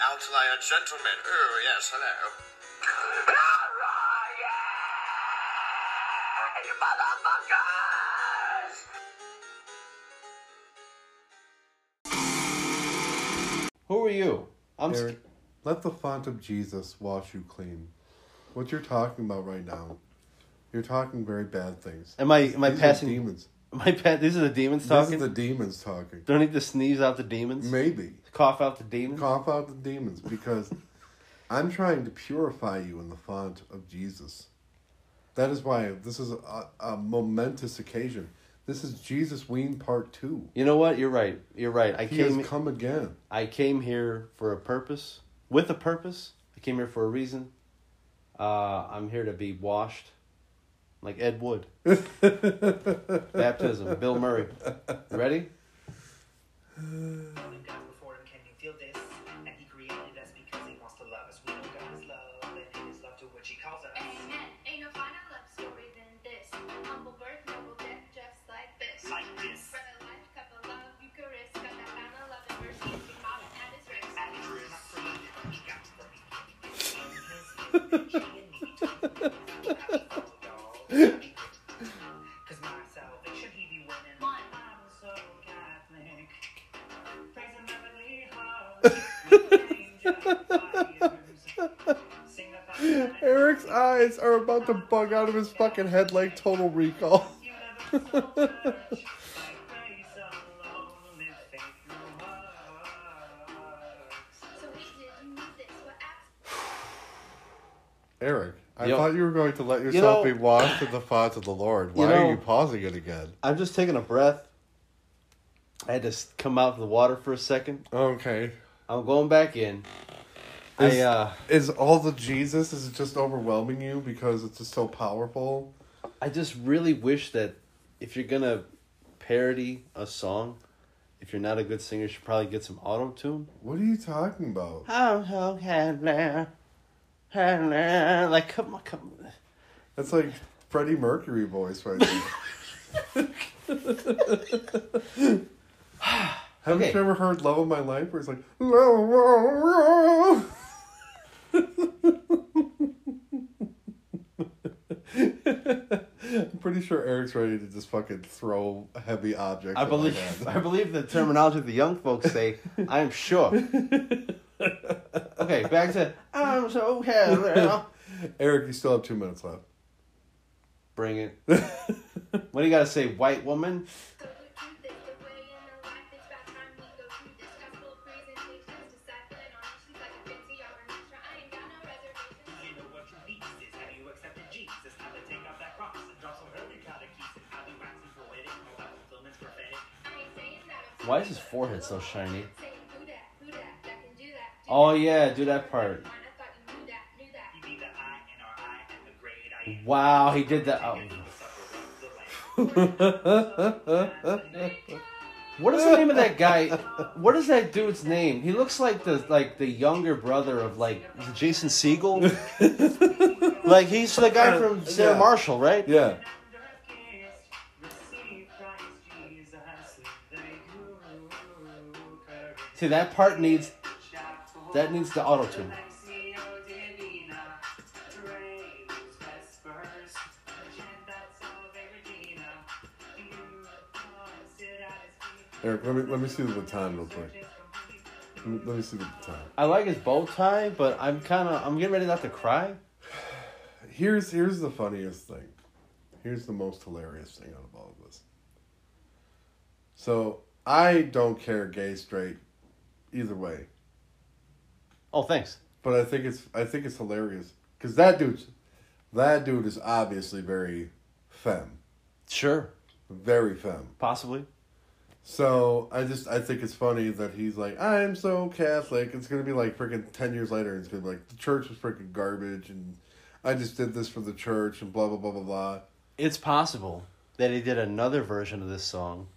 outlier gentleman. Oh, yes, hello. Who are you? I'm. Eric, let the font of Jesus wash you clean. What you're talking about right now, you're talking very bad things. Am I? Am I These are passing? demons? Am I pa- These are the demons talking. This talking. is the demons talking. Don't need to sneeze out the demons? Maybe Cough out the demons. cough out the demons because I'm trying to purify you in the font of Jesus. That is why this is a, a momentous occasion. This is Jesus Ween Part Two. You know what? You're right. You're right. I He came. has come again. I came here for a purpose. With a purpose. I came here for a reason. Uh, I'm here to be washed, like Ed Wood. Baptism. Bill Murray. Ready? Eric's eyes are about to bug out of his fucking head like Total Recall. Eric, I Yo. thought you were going to let yourself know- be washed in the font of the Lord. Why You know- are you pausing it again? I'm just taking a breath. I had to come out of the water for a second. Okay. I'm going back in. Is, I uh, is all the Jesus is it just overwhelming you because it's just so powerful? I just really wish that if you're gonna parody a song, if you're not a good singer, you should probably get some auto tune. What are you talking about? Like, come on, come on. That's like Freddie Mercury voice right there. Haven't Okay. you ever heard "Love of My Life" where it's like, "Love, love, love." I'm pretty sure Eric's ready to just fucking throw heavy objects. I believe. I believe the terminology the young folks say. I'm sure. Okay, back to I'm so happy. Eric, you still have two minutes left. Bring it. What do you gotta say, white woman? So the truth is the way in the life. It's about time we go through this gospel presentations. Discipling on issues like a fancy or an extra. I ain't got no reservations. You know what you need is have you accepted Jesus? How to take out that cross and drop some heavy catechesis. How do waxing poetic, all that fulfillment's prophetic. I ain't saying that I'm Why is his forehead so shiny? Oh yeah, do that part. Mine, I thought you knew that, knew that. You be the I in our eye and the great I am. Wow, he did that. Oh. What is the name of that guy? What is that dude's name? He looks like the like the younger brother of like Jason Segel. like he's the guy from Sarah Yeah. Marshall, right? Yeah. See that part needs that needs the auto tune. Eric, let me let me see the baton real quick. Let me, let me see the baton. I like his bow tie, but I'm kind of I'm getting ready not to cry. Here's here's the funniest thing. Here's the most hilarious thing out of all of this. So I don't care gay straight, either way. Oh, thanks. But I think it's I think it's hilarious because that dude's that dude is obviously very femme, Sure, very femme. possibly. So I just I think it's funny that he's like I'm so Catholic. It's gonna be like freaking ten years later. And it's gonna be like the church was freaking garbage, and I just did this for the church, and blah blah blah blah blah. It's possible that he did another version of this song,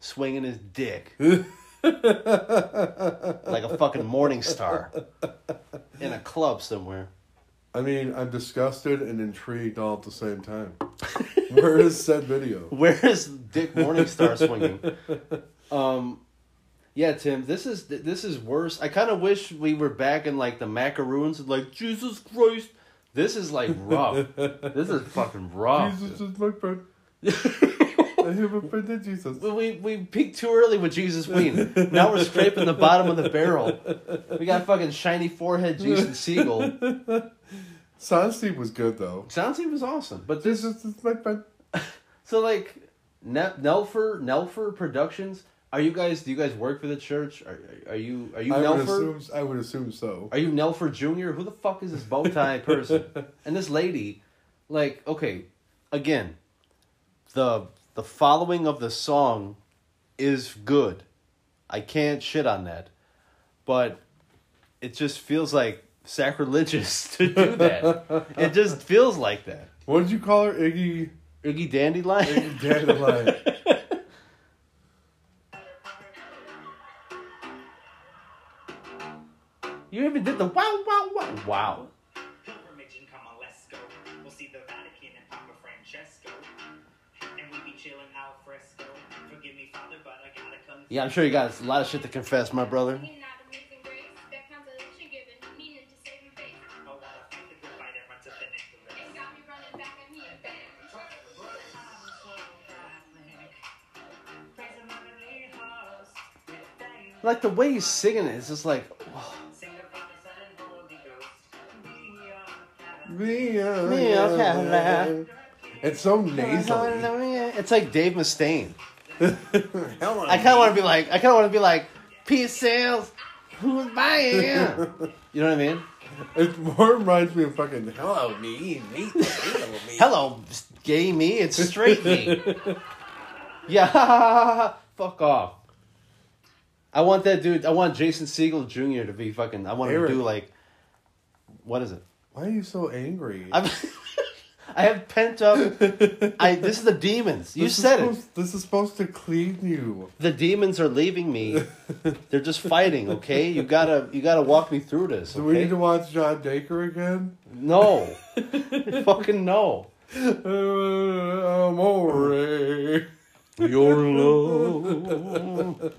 swinging his dick like a fucking morning star in a club somewhere. I mean, I'm disgusted and intrigued all at the same time. Where is said video? Where is Dick Morningstar swinging? Um, Yeah, Tim, this is this is worse. I kind of wish we were back in like the macaroons, like Jesus Christ. This is like rough. this is fucking rough. Jesus is my friend. I have a friend in Jesus. we we peaked too early with Jesus Ween. Now we're scraping the bottom of the barrel. We got fucking shiny forehead Jason Segel. Sansi was good though. Soundsy was awesome, but this Jesus is my friend. so like Ne- Nelfer Nelfer Productions. Are you guys? Do you guys work for the church? Are, are you? Are you I would Nelfer? assume. I would assume so. Are you Nelfer Jr.? Who the fuck is this bow tie person? and this lady, like, okay, again, the the following of the song is good. I can't shit on that. But it just feels like sacrilegious to do that. it just feels like that. What did you call her, Iggy? Iggy Dandelion? Iggy Dandelion. you even did the wow, wow, wow. Wow. Pilgrimage and come on, let's go. We'll see the Vatican and Papa Francesco. And we be chilling al fresco. Forgive me, Father, but I gotta come. Yeah, I'm sure you got a lot of shit to confess, my brother. Singing out amazing grace, that consolation given, meaning to save my faith. Oh, what a faith, the good fight that runs up the necklace. It got me running me again. Like the way he's singing it, it's just like, oh. Sing the Father, It's so nasally. Uh, it's like Dave Mustaine. I kind of want to be like, I kind of want to be like, peace sales, who's buying? You know what I mean? It more reminds me of fucking hello me, me, hello me. Hello, gay me, it's straight me. yeah, fuck off. I want that dude. I want Jason Segel Jr. to be fucking. I want him to do like, what is it? Why are you so angry? I'm, have pent up. I this is the demons. You This is said it. supposed- This is supposed to clean you. The demons are leaving me. They're just fighting. Okay, you gotta you gotta walk me through this. Do we need to watch John Dacre again? No, fucking no. Uh, amore. Your love.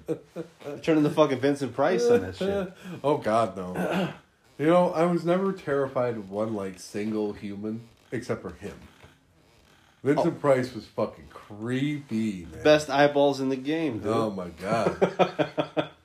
Turning the fucking Vincent Price on that shit. Oh God, no. You know, I was never terrified of one like single human except for him. Vincent oh. Price was fucking creepy, man. Best eyeballs in the game, dude. Oh my God.